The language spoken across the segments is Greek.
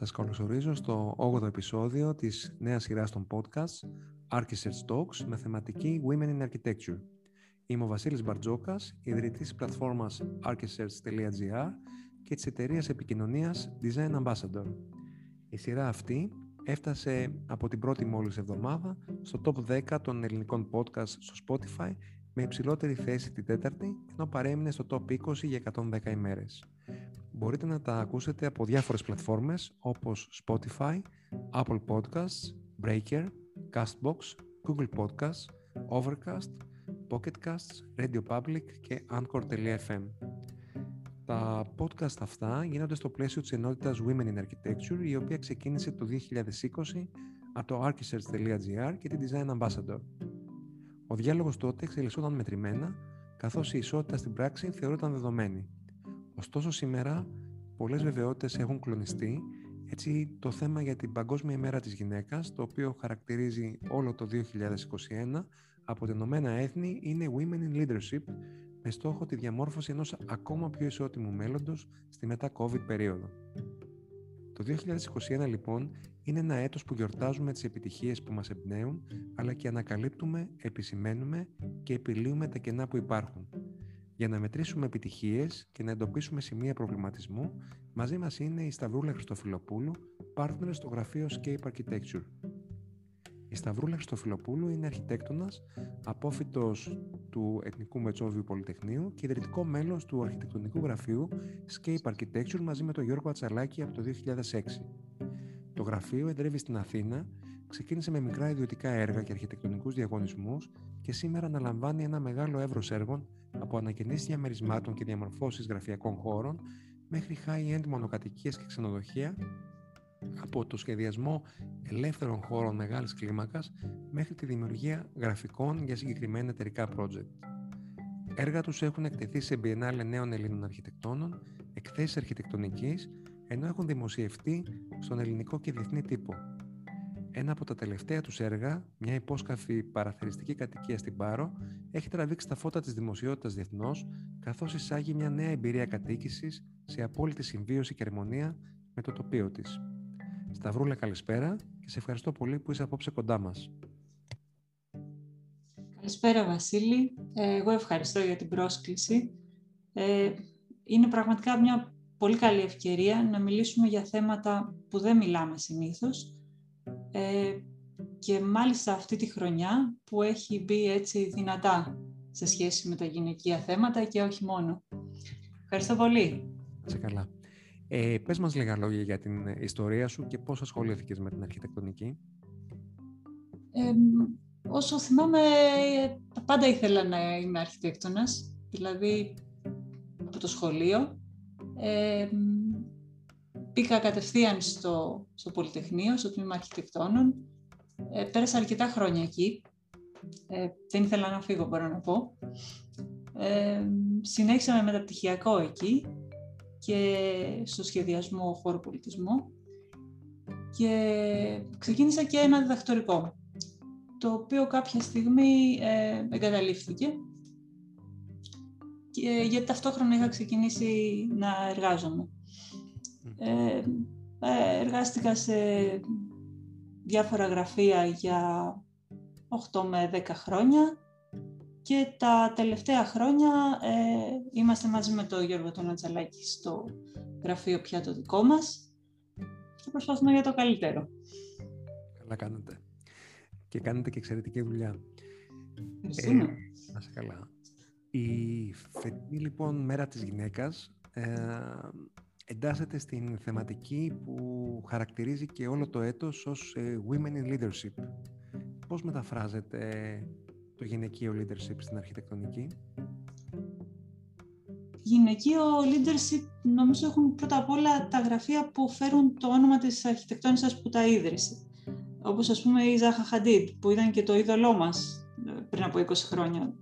Σας καλωσορίζω στο 8ο επεισόδιο της νέας σειράς των podcast Architects Talks με θεματική Women in Architecture. Είμαι ο Βασίλης Μπαρτζόκας, ιδρυτής της πλατφόρμας architects.gr και της εταιρείας επικοινωνίας Design Ambassador. Η σειρά αυτή έφτασε από την πρώτη μόλις εβδομάδα στο top 10 των ελληνικών podcast στο Spotify με υψηλότερη θέση την τέταρτη, ενώ παρέμεινε στο top 20 για 110 ημέρες. Μπορείτε να τα ακούσετε από διάφορες πλατφόρμες όπως Spotify, Apple Podcasts, Breaker, Castbox, Google Podcasts, Overcast, Pocket Casts, Radio Public και Anchor.fm. Τα podcast αυτά γίνονται στο πλαίσιο της ενότητας Women in Architecture, η οποία ξεκίνησε το 2020 από το archisearch.gr και την Design Ambassador. Ο διάλογος τότε εξελισσόταν μετρημένα, καθώς η ισότητα στην πράξη θεωρούταν δεδομένη. Ωστόσο σήμερα πολλές βεβαιότητες έχουν κλονιστεί, έτσι το θέμα για την Παγκόσμια ημέρα της γυναίκας, το οποίο χαρακτηρίζει όλο το 2021 από τα Ηνωμένα Έθνη, είναι Women in Leadership, με στόχο τη διαμόρφωση ενός ακόμα πιο ισότιμου μέλλοντος στη μετά-COVID περίοδο. Το 2021 λοιπόν είναι ένα έτος που γιορτάζουμε τις επιτυχίες που μας εμπνέουν, αλλά και ανακαλύπτουμε, επισημαίνουμε και επιλύουμε τα κενά που υπάρχουν. Για να μετρήσουμε επιτυχίες και να εντοπίσουμε σημεία προβληματισμού, μαζί μας είναι η Σταυρούλα Χριστοφιλοπούλου, partner στο γραφείο Scape Architecture. Η Σταυρούλα Χριστοφιλοπούλου είναι αρχιτέκτονας, απόφυτος του Εθνικού Μετσόβιου Πολυτεχνείου και ιδρυτικό μέλος του αρχιτεκτονικού γραφείου Scape Architecture μαζί με τον Γιώργο Ατσαλάκη από το 2006. Το γραφείο εντρεύει στην Αθήνα, ξεκίνησε με μικρά ιδιωτικά έργα και αρχιτεκτονικούς διαγωνισμούς και σήμερα αναλαμβάνει ένα μεγάλο εύρος έργων από ανακαινήσεις διαμερισμάτων και διαμορφώσεις γραφειακών χώρων μέχρι high-end μονοκατοικίες και ξενοδοχεία από το σχεδιασμό ελεύθερων χώρων μεγάλης κλίμακας μέχρι τη δημιουργία γραφικών για συγκεκριμένα εταιρικά project. Έργα τους έχουν εκτεθεί σε Biennale νέων Ελλήνων αρχιτεκτόνων, εκθέσεις αρχιτεκτονικής, ενώ έχουν δημοσιευτεί στον ελληνικό και διεθνή τύπο. Ένα από τα τελευταία τους έργα, μια υπόσκαφη παραθεριστική κατοικία στην Πάρο, έχει τραβήξει τα φώτα της δημοσιότητας διεθνώς, καθώς εισάγει μια νέα εμπειρία κατοίκησης σε απόλυτη συμβίωση και αρμονία με το τοπίο της. Σταυρούλα, καλησπέρα και σε ευχαριστώ πολύ που είσαι απόψε κοντά μας. Καλησπέρα, Βασίλη. Ε, εγώ ευχαριστώ για την πρόσκληση. Ε, είναι πραγματικά μια πολύ καλή ευκαιρία να μιλήσουμε για θέματα που δεν μιλάμε συνήθως ε, και μάλιστα αυτή τη χρονιά που έχει μπει έτσι δυνατά σε σχέση με τα γυναικεία θέματα και όχι μόνο. Ευχαριστώ πολύ. Σε καλά. Ε, πες μας λίγα λόγια για την ιστορία σου και πώς ασχολήθηκες με την αρχιτεκτονική. Ε, όσο θυμάμαι, πάντα ήθελα να είμαι αρχιτέκτονας, δηλαδή από το σχολείο. Ε, πήγα κατευθείαν στο, στο Πολυτεχνείο, στο τμήμα αρχιτεκτόνων. Ε, πέρασα αρκετά χρόνια εκεί. Ε, δεν ήθελα να φύγω, μπορώ να πω. Ε, συνέχισα με μεταπτυχιακό εκεί και στο σχεδιασμό χώρου πολιτισμού και ξεκίνησα και ένα διδακτορικό, το οποίο κάποια στιγμή ε, εγκαταλείφθηκε και γιατί ταυτόχρονα είχα ξεκινήσει να εργάζομαι. Ε, ε, εργάστηκα σε διάφορα γραφεία για 8 με 10 χρόνια και τα τελευταία χρόνια ε, είμαστε μαζί με τον Γιώργο τον Ατζαλάκη στο γραφείο πια το δικό μας και προσπαθούμε για το καλύτερο. Καλά κάνετε. Και κάνετε και εξαιρετική δουλειά. Ευχαριστούμε. Ε, να σε καλά. Η φετινή λοιπόν μέρα της γυναίκας ε, εντάσσεται στην θεματική που χαρακτηρίζει και όλο το έτος ως ε, Women in Leadership. Πώς μεταφράζεται το γυναικείο leadership στην αρχιτεκτονική; Γυναικείο leadership νομίζω έχουν πρώτα απ' όλα τα γραφεία που φέρουν το όνομα της αρχιτεκτόνισσας που τα ίδρυσε. Όπως ας πούμε η Ζάχα Χαντίτ που ήταν και το είδωλό μας ε, πριν από 20 χρόνια.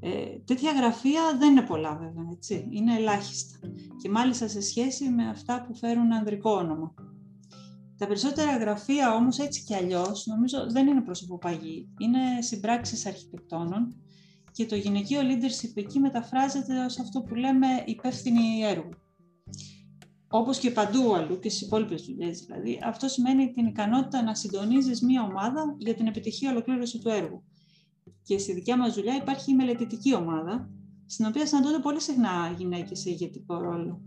Ε, τέτοια γραφεία δεν είναι πολλά βέβαια, έτσι. Είναι ελάχιστα. Και μάλιστα σε σχέση με αυτά που φέρουν ανδρικό όνομα. Τα περισσότερα γραφεία όμως έτσι κι αλλιώς νομίζω δεν είναι προσωποπαγή. Είναι συμπράξεις αρχιτεκτόνων και το γυναικείο leadership εκεί μεταφράζεται ως αυτό που λέμε υπεύθυνη έργου. όπως και παντού αλλού και στις υπόλοιπες δουλειές δηλαδή, αυτό σημαίνει την ικανότητα να συντονίζεις μία ομάδα για την επιτυχία ολοκλήρωση του έργου. Και στη δικιά μας δουλειά υπάρχει η μελετητική ομάδα, στην οποία συναντώνται πολύ συχνά γυναίκες σε ηγετικό ρόλο.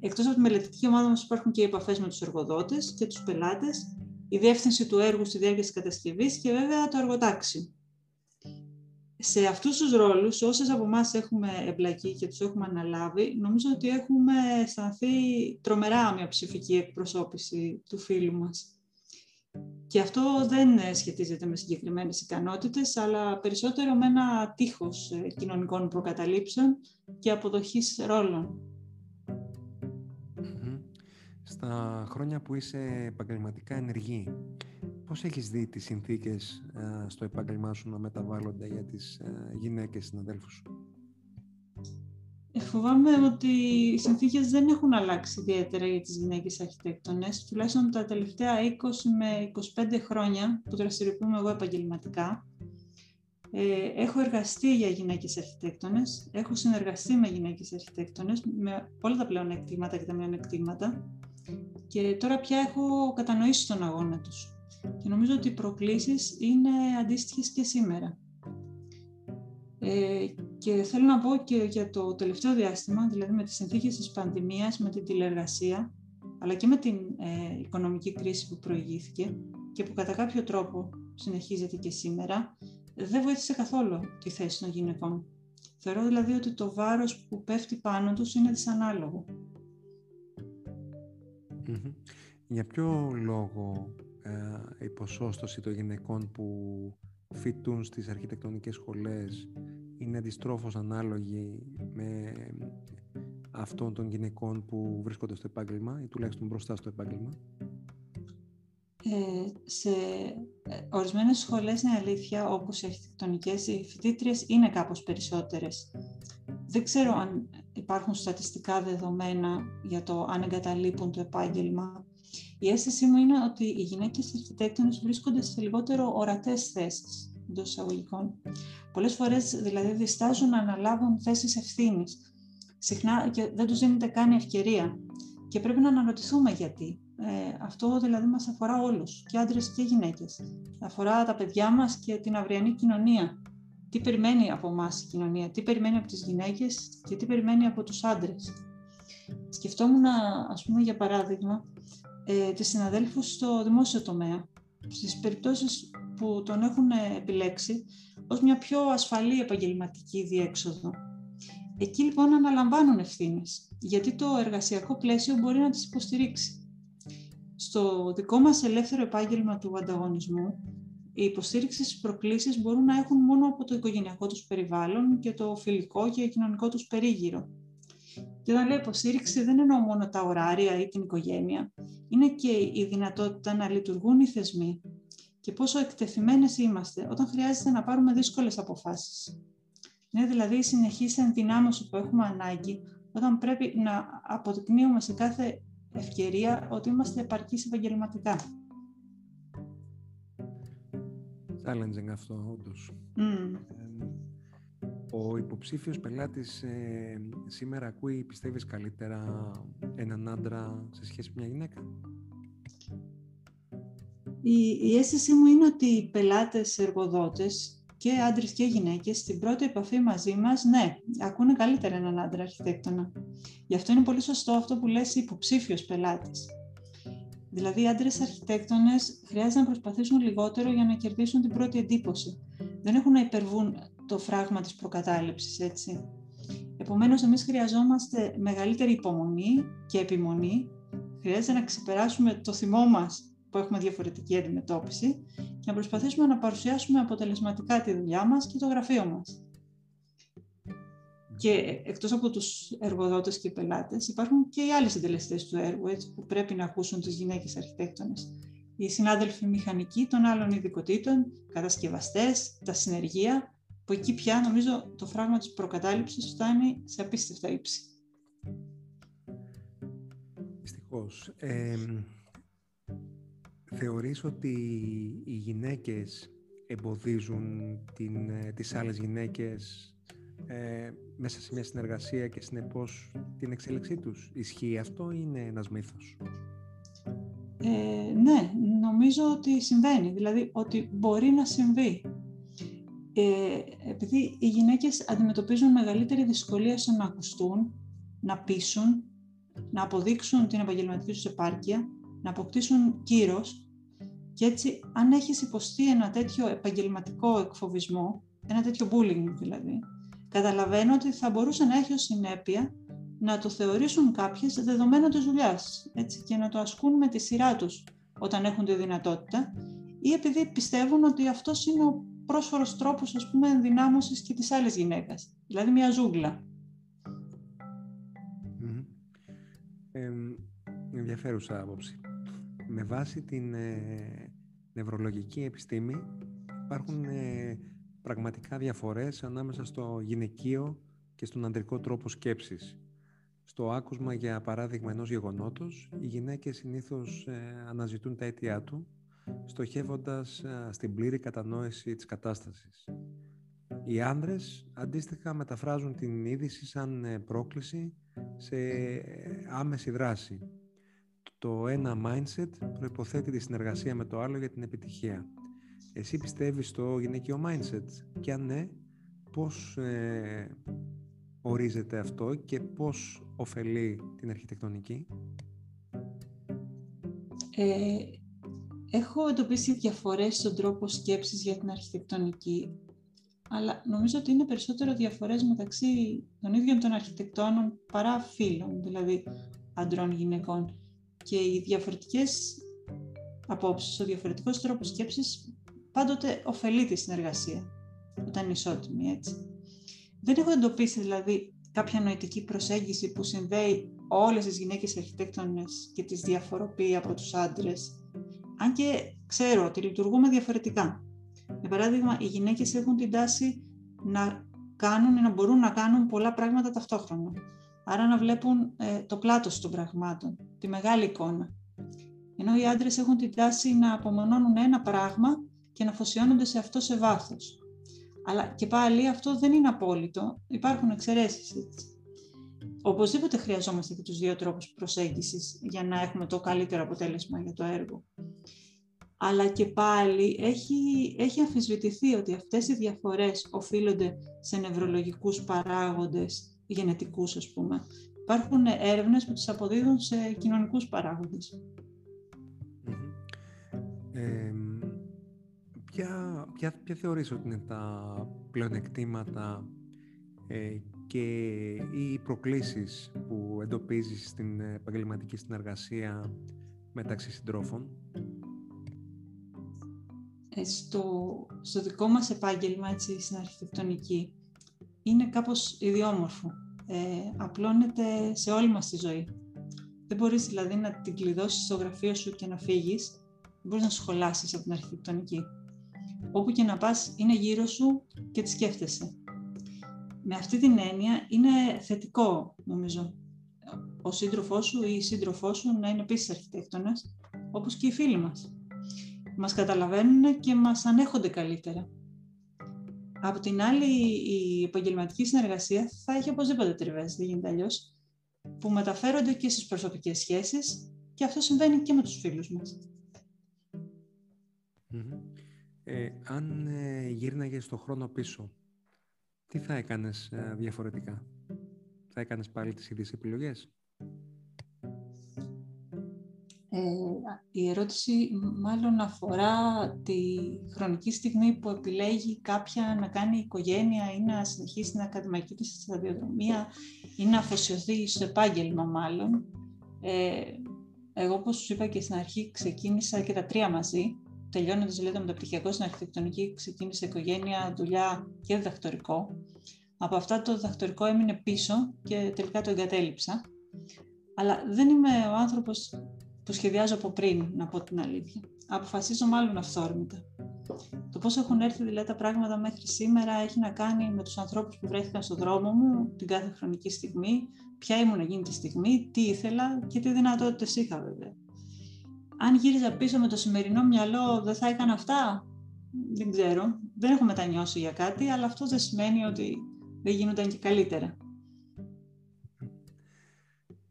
Εκτός από τη μελετητική ομάδα μας υπάρχουν και οι επαφές με τους εργοδότες και τους πελάτες, η διεύθυνση του έργου στη διάρκεια της κατασκευής και βέβαια το εργοτάξιο σε αυτούς τους ρόλους, όσες από εμάς έχουμε εμπλακεί και τους έχουμε αναλάβει, νομίζω ότι έχουμε αισθανθεί τρομερά μια ψηφική εκπροσώπηση του φίλου μας. Και αυτό δεν σχετίζεται με συγκεκριμένες ικανότητες, αλλά περισσότερο με ένα τείχος ε, κοινωνικών προκαταλήψεων και αποδοχής ρόλων. Στα χρόνια που είσαι επαγγελματικά ενεργή, Πώς έχεις δει τις συνθήκες ε, στο επάγγελμά σου να μεταβάλλονται για τις ε, γυναίκες συναδέλφους σου; Ε, φοβάμαι ότι οι συνθήκες δεν έχουν αλλάξει ιδιαίτερα για τις γυναίκες αρχιτέκτονες. Τουλάχιστον τα τελευταία 20 με 25 χρόνια που δραστηριοποιούμε εγώ επαγγελματικά. Ε, έχω εργαστεί για γυναίκες αρχιτέκτονες, έχω συνεργαστεί με γυναίκες αρχιτέκτονες με όλα τα πλέον εκτήματα και τα μειονεκτήματα και τώρα πια έχω κατανοήσει τον αγώνα τους και νομίζω ότι οι προκλήσεις είναι αντίστοιχες και σήμερα. Ε, και θέλω να πω και για το τελευταίο διάστημα, δηλαδή με τις συνθήκες της πανδημίας, με την τηλεργασία, αλλά και με την ε, οικονομική κρίση που προηγήθηκε και που κατά κάποιο τρόπο συνεχίζεται και σήμερα, δεν βοήθησε καθόλου τη θέση των γυναικών. Θεωρώ δηλαδή ότι το βάρος που πέφτει πάνω τους είναι Για ποιο λόγο ε, η ποσόστοση των γυναικών που φοιτούν στις αρχιτεκτονικές σχολές είναι αντιστρόφως ανάλογη με αυτών των γυναικών που βρίσκονται στο επάγγελμα ή τουλάχιστον μπροστά στο επάγγελμα; Ε, σε ε, ορισμένες σχολές είναι αλήθεια, όπως οι αρχιτεκτονικές, οι φοιτήτριες είναι κάπως περισσότερες. Δεν ξέρω αν υπάρχουν στατιστικά δεδομένα για το αν εγκαταλείπουν το επάγγελμα η αίσθησή μου είναι ότι οι γυναίκες αρχιτέκτονες βρίσκονται σε λιγότερο ορατές θέσεις εντός εισαγωγικών. Πολλές φορές δηλαδή διστάζουν να αναλάβουν θέσεις ευθύνης. Συχνά και δεν τους δίνεται καν η ευκαιρία. Και πρέπει να αναρωτηθούμε γιατί. Ε, αυτό δηλαδή μας αφορά όλους, και άντρες και γυναίκες. Αφορά τα παιδιά μας και την αυριανή κοινωνία. Τι περιμένει από εμά η κοινωνία, τι περιμένει από τις γυναίκες και τι περιμένει από τους άντρες; Σκεφτόμουν, ας πούμε, για παράδειγμα, ε, τις συναδέλφους στο δημόσιο τομέα, στις περιπτώσεις που τον έχουν επιλέξει ως μια πιο ασφαλή επαγγελματική διέξοδο. Εκεί λοιπόν αναλαμβάνουν ευθύνες, γιατί το εργασιακό πλαίσιο μπορεί να τις υποστηρίξει. Στο δικό μας ελεύθερο επάγγελμα του ανταγωνισμού, οι υποστήριξη στις προκλήσεις μπορούν να έχουν μόνο από το οικογενειακό τους περιβάλλον και το φιλικό και κοινωνικό τους περίγυρο. Και όταν λέω υποστήριξη δεν εννοώ μόνο τα ωράρια ή την οικογένεια. Είναι και η δυνατότητα να λειτουργούν οι θεσμοί και πόσο εκτεθειμένες είμαστε όταν χρειάζεται να πάρουμε δύσκολες αποφάσεις. Είναι δηλαδή η συνεχής ενδυνάμωση που έχουμε ανάγκη όταν πρέπει να αποδεικνύουμε σε κάθε ευκαιρία ότι είμαστε επαρκείς επαγγελματικά. Challenging αυτό, όντως. Ο υποψήφιος πελάτης ε, σήμερα ακούει, πιστεύεις, καλύτερα έναν άντρα σε σχέση με μια γυναίκα; Η, η αίσθησή μου είναι ότι οι πελάτες εργοδότες και άντρες και γυναίκες στην πρώτη επαφή μαζί μας, ναι, ακούνε καλύτερα έναν άντρα αρχιτέκτονα. Γι' αυτό είναι πολύ σωστό αυτό που λες υποψήφιος πελάτης. Δηλαδή, οι άντρες αρχιτέκτονες χρειάζεται να προσπαθήσουν λιγότερο για να κερδίσουν την πρώτη εντύπωση. Δεν έχουν να υπερβούν το φράγμα της προκατάληψης, έτσι. Επομένως, εμείς χρειαζόμαστε μεγαλύτερη υπομονή και επιμονή. Χρειάζεται να ξεπεράσουμε το θυμό μας που έχουμε διαφορετική αντιμετώπιση και να προσπαθήσουμε να παρουσιάσουμε αποτελεσματικά τη δουλειά μας και το γραφείο μας. Και εκτός από τους εργοδότες και πελάτες, υπάρχουν και οι άλλοι συντελεστές του έργου, έτσι, που πρέπει να ακούσουν τις γυναίκες αρχιτέκτονες. Οι συνάδελφοι μηχανικοί των άλλων ειδικοτήτων, κατασκευαστές, τα συνεργεία, που εκεί πια νομίζω το φράγμα της προκατάληψης φτάνει σε απίστευτα ύψη. Δυστυχώς. Ε, θεωρείς ότι οι γυναίκες εμποδίζουν την, ε, τις άλλες γυναίκες ε, μέσα σε μια συνεργασία και συνεπώς την εξέλιξή τους; Ισχύει αυτό ή είναι ένας μύθος; Ε, ναι, νομίζω ότι συμβαίνει, δηλαδή ότι μπορεί να συμβεί. Ε, επειδή οι γυναίκες αντιμετωπίζουν μεγαλύτερη δυσκολία στο να ακουστούν, να πείσουν, να αποδείξουν την επαγγελματική τους επάρκεια, να αποκτήσουν κύρος. Και έτσι αν έχεις υποστεί ένα τέτοιο επαγγελματικό εκφοβισμό, ένα τέτοιο bullying δηλαδή, καταλαβαίνω ότι θα μπορούσε να έχει ως συνέπεια να το θεωρήσουν κάποιες δεδομένο της δουλειάς και να το ασκούν με τη σειρά τους όταν έχουν τη δυνατότητα ή επειδή πιστεύουν ότι αυτός είναι ο πρόσφορος τρόπος ας πούμε ενδυνάμωσης και της άλλης γυναίκας, δηλαδή μια ζούγκλα. Mm-hmm. Ε, ενδιαφέρουσα άποψη. Με βάση την ε, νευρολογική επιστήμη υπάρχουν ε, πραγματικά διαφορές ανάμεσα στο γυναικείο και στον ανδρικό τρόπο σκέψης. Στο άκουσμα για παράδειγμα ενός γεγονότος, οι γυναίκες συνήθως ε, αναζητούν τα αίτια του, στοχεύοντας ε, στην πλήρη κατανόηση της κατάστασης. Οι άνδρες αντίστοιχα μεταφράζουν την είδηση σαν ε, πρόκληση σε άμεση δράση. Το ένα mindset προϋποθέτει τη συνεργασία με το άλλο για την επιτυχία. Εσύ πιστεύεις στο γυναικείο mindset; Και αν ναι, πώς ορίζεται αυτό και πώς ωφελεί την αρχιτεκτονική; Ε, έχω εντοπίσει διαφορές στον τρόπο σκέψης για την αρχιτεκτονική, αλλά νομίζω ότι είναι περισσότερο διαφορές μεταξύ των ίδιων των αρχιτεκτόνων παρά φίλων, δηλαδή αντρών γυναικών. Και οι διαφορετικές απόψεις, ο διαφορετικός τρόπος σκέψης πάντοτε ωφελεί τη συνεργασία, όταν είναι ισότιμη, έτσι. Δεν έχω εντοπίσει δηλαδή κάποια νοητική προσέγγιση που συνδέει όλες τις γυναίκες αρχιτέκτονες και τις διαφοροποιεί από τους άντρες. Αν και ξέρω ότι λειτουργούμε διαφορετικά. Για παράδειγμα, οι γυναίκες έχουν την τάση να κάνουν ή να μπορούν να κάνουν πολλά πράγματα ταυτόχρονα. Άρα να βλέπουν ε, το πλάτος των πραγμάτων, τη μεγάλη εικόνα. Ενώ οι άντρες έχουν την τάση να απομονώνουν ένα πράγμα και να αφοσιώνονται σε αυτό σε βάθος. Αλλά και πάλι αυτό δεν είναι απόλυτο. Υπάρχουν εξαιρέσεις. Έτσι. Οπωσδήποτε χρειαζόμαστε και τους δύο τρόπους προσέγγισης για να έχουμε το καλύτερο αποτέλεσμα για το έργο. Αλλά και πάλι έχει, έχει αμφισβητηθεί ότι αυτές οι διαφορές οφείλονται σε νευρολογικούς παράγοντες, γενετικούς ας πούμε. Υπάρχουν έρευνες που τις αποδίδουν σε κοινωνικούς παράγοντες ποια, ποια, ποια θεωρείς ότι είναι τα πλεονεκτήματα ε, και οι προκλήσεις που εντοπίζεις στην επαγγελματική συνεργασία μεταξύ συντρόφων; Ε, στο, στο δικό μας επάγγελμα, έτσι, στην αρχιτεκτονική, είναι κάπως ιδιόμορφο. Ε, απλώνεται σε όλη μας τη ζωή. Δεν μπορείς δηλαδή να την κλειδώσεις στο γραφείο σου και να φύγεις. Δεν μπορείς να σχολάσεις από την αρχιτεκτονική όπου και να πας είναι γύρω σου και τη σκέφτεσαι. Με αυτή την έννοια είναι θετικό, νομίζω, ο σύντροφός σου ή η σύντροφός σου να είναι επίσης αρχιτέκτονας, όπως και οι φίλοι μας. Μας καταλαβαίνουν και μας ανέχονται καλύτερα. Από την άλλη, η επαγγελματική συνεργασία θα έχει οπωσδήποτε τριβές, δεν γίνεται αλλιώς, που μεταφέρονται και στις προσωπικές σχέσεις και αυτό συμβαίνει και με τους φίλους μας. Ε, αν ε, γύρναγες το χρόνο πίσω, τι θα έκανες ε, διαφορετικά; Θα έκανες πάλι τις ίδιες επιλογές; Ε, η ερώτηση μάλλον αφορά τη χρονική στιγμή που επιλέγει κάποια να κάνει οικογένεια ή να συνεχίσει την ακαδημαϊκή της σταδιοδρομία ή να αφοσιωθεί στο επάγγελμα μάλλον. Ε, εγώ, όπως σου είπα και στην αρχή, ξεκίνησα και τα τρία μαζί τελειώνοντας δηλαδή το μεταπτυχιακό στην αρχιτεκτονική, ξεκίνησε οικογένεια, δουλειά και διδακτορικό. Από αυτά το διδακτορικό έμεινε πίσω και τελικά το εγκατέλειψα. Αλλά δεν είμαι ο άνθρωπος που σχεδιάζω από πριν, να πω την αλήθεια. Αποφασίζω μάλλον αυθόρμητα. Το πώς έχουν έρθει δηλαδή τα πράγματα μέχρι σήμερα έχει να κάνει με τους ανθρώπους που βρέθηκαν στον δρόμο μου την κάθε χρονική στιγμή, ποια ήμουν εκείνη τη στιγμή, τι ήθελα και τι δυνατότητες είχα βέβαια αν γύριζα πίσω με το σημερινό μυαλό, δεν θα έκανα αυτά; Δεν ξέρω. Δεν έχω μετανιώσει για κάτι, αλλά αυτό δεν σημαίνει ότι δεν γίνονταν και καλύτερα.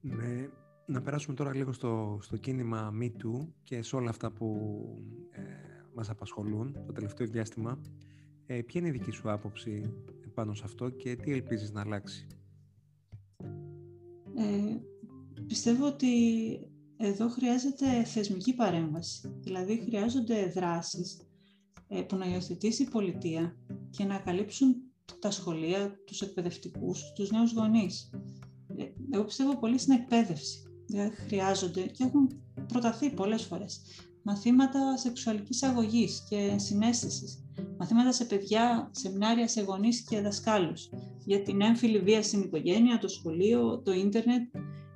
Ναι, να περάσουμε τώρα λίγο στο, στο κίνημα MeToo και σε όλα αυτά που ε, μας απασχολούν το τελευταίο διάστημα. Ε, ποια είναι η δική σου άποψη πάνω σε αυτό και τι ελπίζεις να αλλάξει; Ε, πιστεύω ότι εδώ χρειάζεται θεσμική παρέμβαση. Δηλαδή χρειάζονται δράσεις ε, που να υιοθετήσει η πολιτεία και να καλύψουν τα σχολεία, τους εκπαιδευτικούς, τους νέους γονείς. Ε, εγώ πιστεύω πολύ στην εκπαίδευση. Δηλαδή χρειάζονται και έχουν προταθεί πολλές φορές μαθήματα σεξουαλικής αγωγής και συνέστησης, μαθήματα σε παιδιά, σεμινάρια σε γονείς και δασκάλους, για την έμφυλη βία στην οικογένεια, το σχολείο, το ίντερνετ,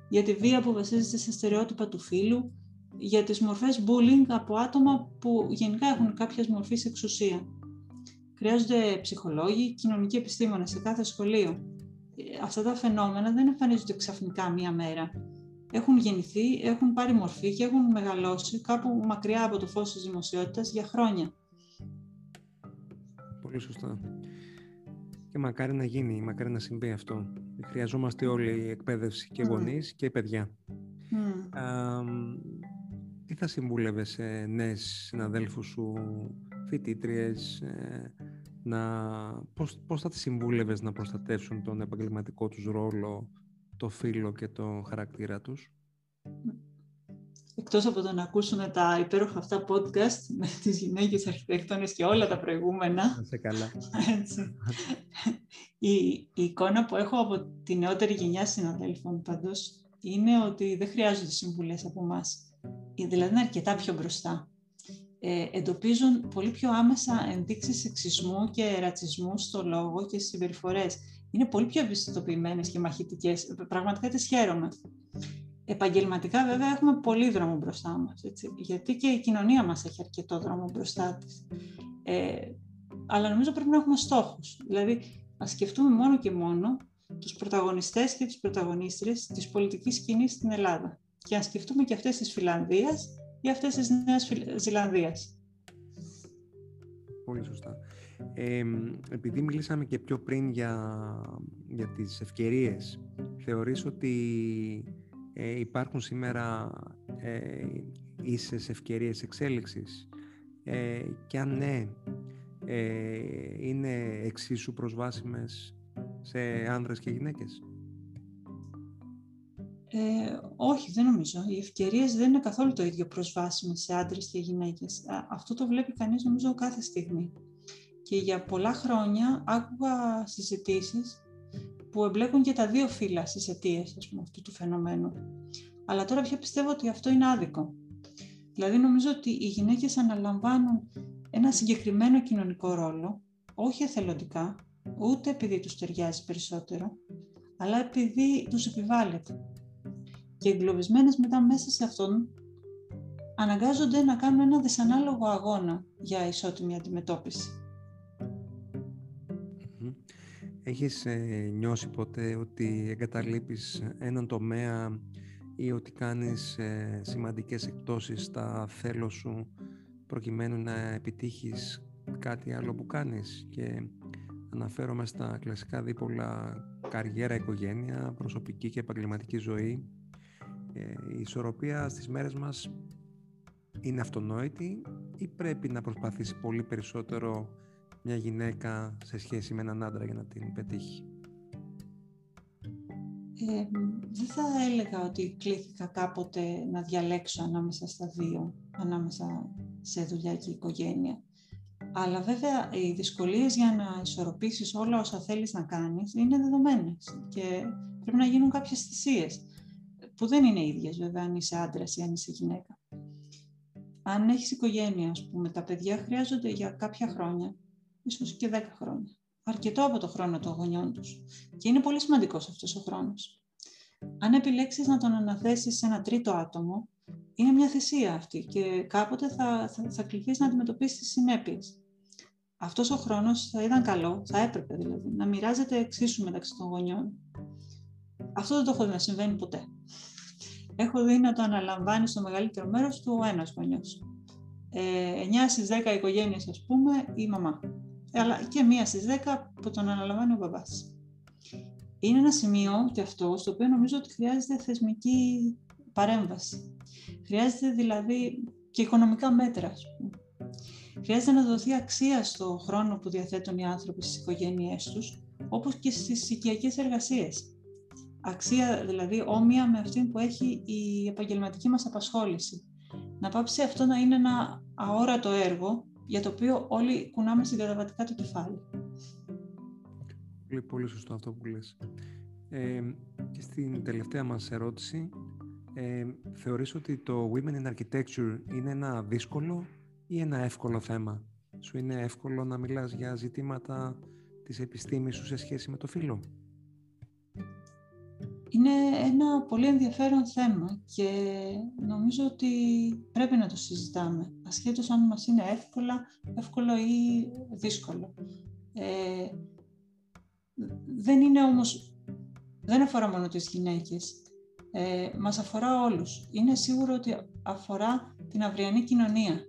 για τη βία που βασίζεται σε στερεότυπα του φύλου, για τις μορφές bullying από άτομα που γενικά έχουν κάποια μορφή εξουσία. Χρειάζονται ψυχολόγοι, κοινωνικοί επιστήμονες σε κάθε σχολείο. Ε, αυτά τα φαινόμενα δεν εμφανίζονται ξαφνικά μία μέρα. Έχουν γεννηθεί, έχουν πάρει μορφή και έχουν μεγαλώσει κάπου μακριά από το φως της δημοσιότητας για χρόνια. Πολύ σωστά. Και μακάρι να γίνει, μακάρι να συμβεί αυτό. Χρειαζόμαστε όλοι εκπαίδευση και γονείς και παιδιά. τι θα συμβούλευε σε νέες συναδέλφους σου, φοιτήτριες, ε, να, πώς, πώς θα τις συμβούλευες να προστατεύσουν τον επαγγελματικό τους ρόλο, το φίλο και το χαρακτήρα τους εκτός από το να ακούσουν τα υπέροχα αυτά podcast με τις γυναίκες αρχιτέκτονες και όλα τα προηγούμενα. Σε καλά. Έτσι. η, η εικόνα που έχω από τη νεότερη γενιά συναδέλφων πάντως είναι ότι δεν χρειάζονται συμβουλές από εμάς. Δηλαδή είναι αρκετά πιο μπροστά. Ε, εντοπίζουν πολύ πιο άμεσα ενδείξεις σεξισμού και ρατσισμού στο λόγο και στις συμπεριφορές. Είναι πολύ πιο ευαισθητοποιημένες και μαχητικές. Πραγματικά τις χαίρομαι. Επαγγελματικά βέβαια έχουμε πολύ δρόμο μπροστά μας, έτσι, γιατί και η κοινωνία μας έχει αρκετό δρόμο μπροστά της. Ε, αλλά νομίζω πρέπει να έχουμε στόχους. Δηλαδή, να σκεφτούμε μόνο και μόνο τους πρωταγωνιστές και τις πρωταγωνίστρες της πολιτικής σκηνής στην Ελλάδα. Και να σκεφτούμε και αυτές της Φιλανδίας ή αυτές της Νέας Ζηλανδίας. Πολύ σωστά. Ε, επειδή μιλήσαμε και πιο πριν για, για τις ευκαιρίες, θεωρείς ότι ε, υπάρχουν σήμερα ε, ίσες ευκαιρίες εξέλιξης; Ε, και αν ναι, ε, είναι εξίσου προσβάσιμες σε άνδρες και γυναίκες; Ε, όχι, δεν νομίζω. Οι ευκαιρίες δεν είναι καθόλου το ίδιο προσβάσιμες σε άντρες και γυναίκες. Αυτό το βλέπει κανείς νομίζω κάθε στιγμή. Και για πολλά χρόνια άκουγα συζητήσεις που εμπλέκουν και τα δύο φύλλα στις αιτίες αυτού του φαινομένου. Αλλά τώρα πια πιστεύω ότι αυτό είναι άδικο. Δηλαδή νομίζω ότι οι γυναίκες αναλαμβάνουν ένα συγκεκριμένο κοινωνικό ρόλο, όχι εθελοντικά, ούτε επειδή τους ταιριάζει περισσότερο, αλλά επειδή τους επιβάλλεται. Και εγκλωβισμένες μετά μέσα σε αυτόν, αναγκάζονται να κάνουν ένα δυσανάλογο αγώνα για ισότιμη αντιμετώπιση. Έχεις ε, νιώσει ποτέ ότι εγκαταλείπεις έναν τομέα ή ότι κάνεις ε, σημαντικές εκτόσεις στα θέλω σου προκειμένου να επιτύχεις κάτι άλλο που κάνεις; Και αναφέρομαι στα κλασικά δίπολα καριέρα, οικογένεια, προσωπική και επαγγελματική ζωή. Ε, η ισορροπία στις μέρες μας είναι αυτονόητη ή πρέπει να προσπαθήσει πολύ περισσότερο μια γυναίκα σε σχέση με έναν άντρα για να την πετύχει. Ε, δεν θα έλεγα ότι κλήθηκα κάποτε να διαλέξω ανάμεσα στα δύο, ανάμεσα σε δουλειά και οικογένεια. Αλλά βέβαια οι δυσκολίες για να ισορροπήσεις όλα όσα θέλεις να κάνεις είναι δεδομένες και πρέπει να γίνουν κάποιες θυσίες που δεν είναι ίδιες βέβαια αν είσαι άντρας ή αν είσαι γυναίκα. Αν έχεις οικογένεια, ας πούμε, τα παιδιά χρειάζονται για κάποια χρόνια ίσως και 10 χρόνια. Αρκετό από το χρόνο των γονιών τους. Και είναι πολύ σημαντικός αυτός ο χρόνος. Αν επιλέξεις να τον αναθέσεις σε ένα τρίτο άτομο, είναι μια θυσία αυτή και κάποτε θα, θα, θα κληθείς να αντιμετωπίσεις τις συνέπειες. Αυτός ο χρόνος θα ήταν καλό, θα έπρεπε δηλαδή, να μοιράζεται εξίσου μεταξύ των γονιών. Αυτό δεν το έχω δει να συμβαίνει ποτέ. Έχω δει να το αναλαμβάνει στο μεγαλύτερο μέρος του ο ένας γονιός. Ε, 9 στις 10 οικογένειες, ας πούμε, η μαμά αλλά και μία στις δέκα που τον αναλαμβάνει ο μπαμπάς. είναι ένα σημείο και αυτό στο οποίο νομίζω ότι χρειάζεται θεσμική παρέμβαση. Χρειάζεται δηλαδή και οικονομικά μέτρα. Χρειάζεται να δοθεί αξία στο χρόνο που διαθέτουν οι άνθρωποι στις οικογένειές τους, όπως και στις οικιακές εργασίες. Αξία δηλαδή όμοια με αυτή που έχει η επαγγελματική μας απασχόληση. Να πάψει αυτό να είναι ένα αόρατο έργο για το οποίο όλοι κουνάμε συγκαταβατικά το κεφάλι. Πολύ, πολύ σωστό αυτό που λες. Ε, και στην τελευταία μας ερώτηση, ε, θεωρείς ότι το Women in Architecture είναι ένα δύσκολο ή ένα εύκολο θέμα; Σου είναι εύκολο να μιλάς για ζητήματα της επιστήμης σου σε σχέση με το φύλλο; Είναι ένα πολύ ενδιαφέρον θέμα και νομίζω ότι πρέπει να το συζητάμε, ασχέτως αν μας είναι εύκολα, εύκολο ή δύσκολο. Ε, δεν είναι όμως, δεν αφορά μόνο τις γυναίκες, ε, μας αφορά όλους. Είναι σίγουρο ότι αφορά την αυριανή κοινωνία.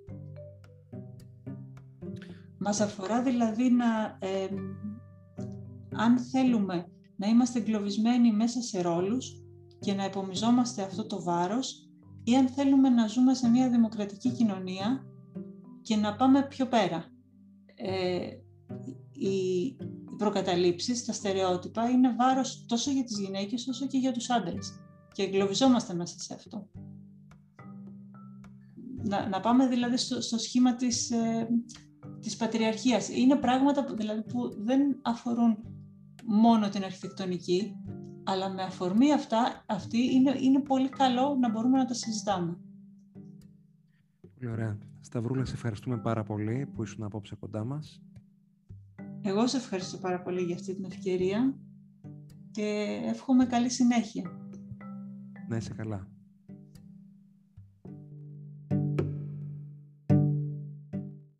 Μας αφορά δηλαδή να, ε, αν θέλουμε να είμαστε εγκλωβισμένοι μέσα σε ρόλους και να επομιζόμαστε αυτό το βάρος ή αν θέλουμε να ζούμε σε μια δημοκρατική κοινωνία και να πάμε πιο πέρα. Ε, οι προκαταλήψεις, τα στερεότυπα είναι βάρος τόσο για τις γυναίκες όσο και για τους άντρες και εγκλωβιζόμαστε μέσα σε αυτό. Να, να πάμε δηλαδή στο, στο σχήμα της, ε, της πατριαρχίας. Είναι πράγματα που, δηλαδή, που δεν αφορούν μόνο την αρχιτεκτονική, αλλά με αφορμή αυτά, αυτή είναι, είναι πολύ καλό να μπορούμε να τα συζητάμε. Πολύ ωραία. Σταυρούλα, σε ευχαριστούμε πάρα πολύ που ήσουν απόψε κοντά μας. Εγώ σε ευχαριστώ πάρα πολύ για αυτή την ευκαιρία και εύχομαι καλή συνέχεια. Να είσαι καλά.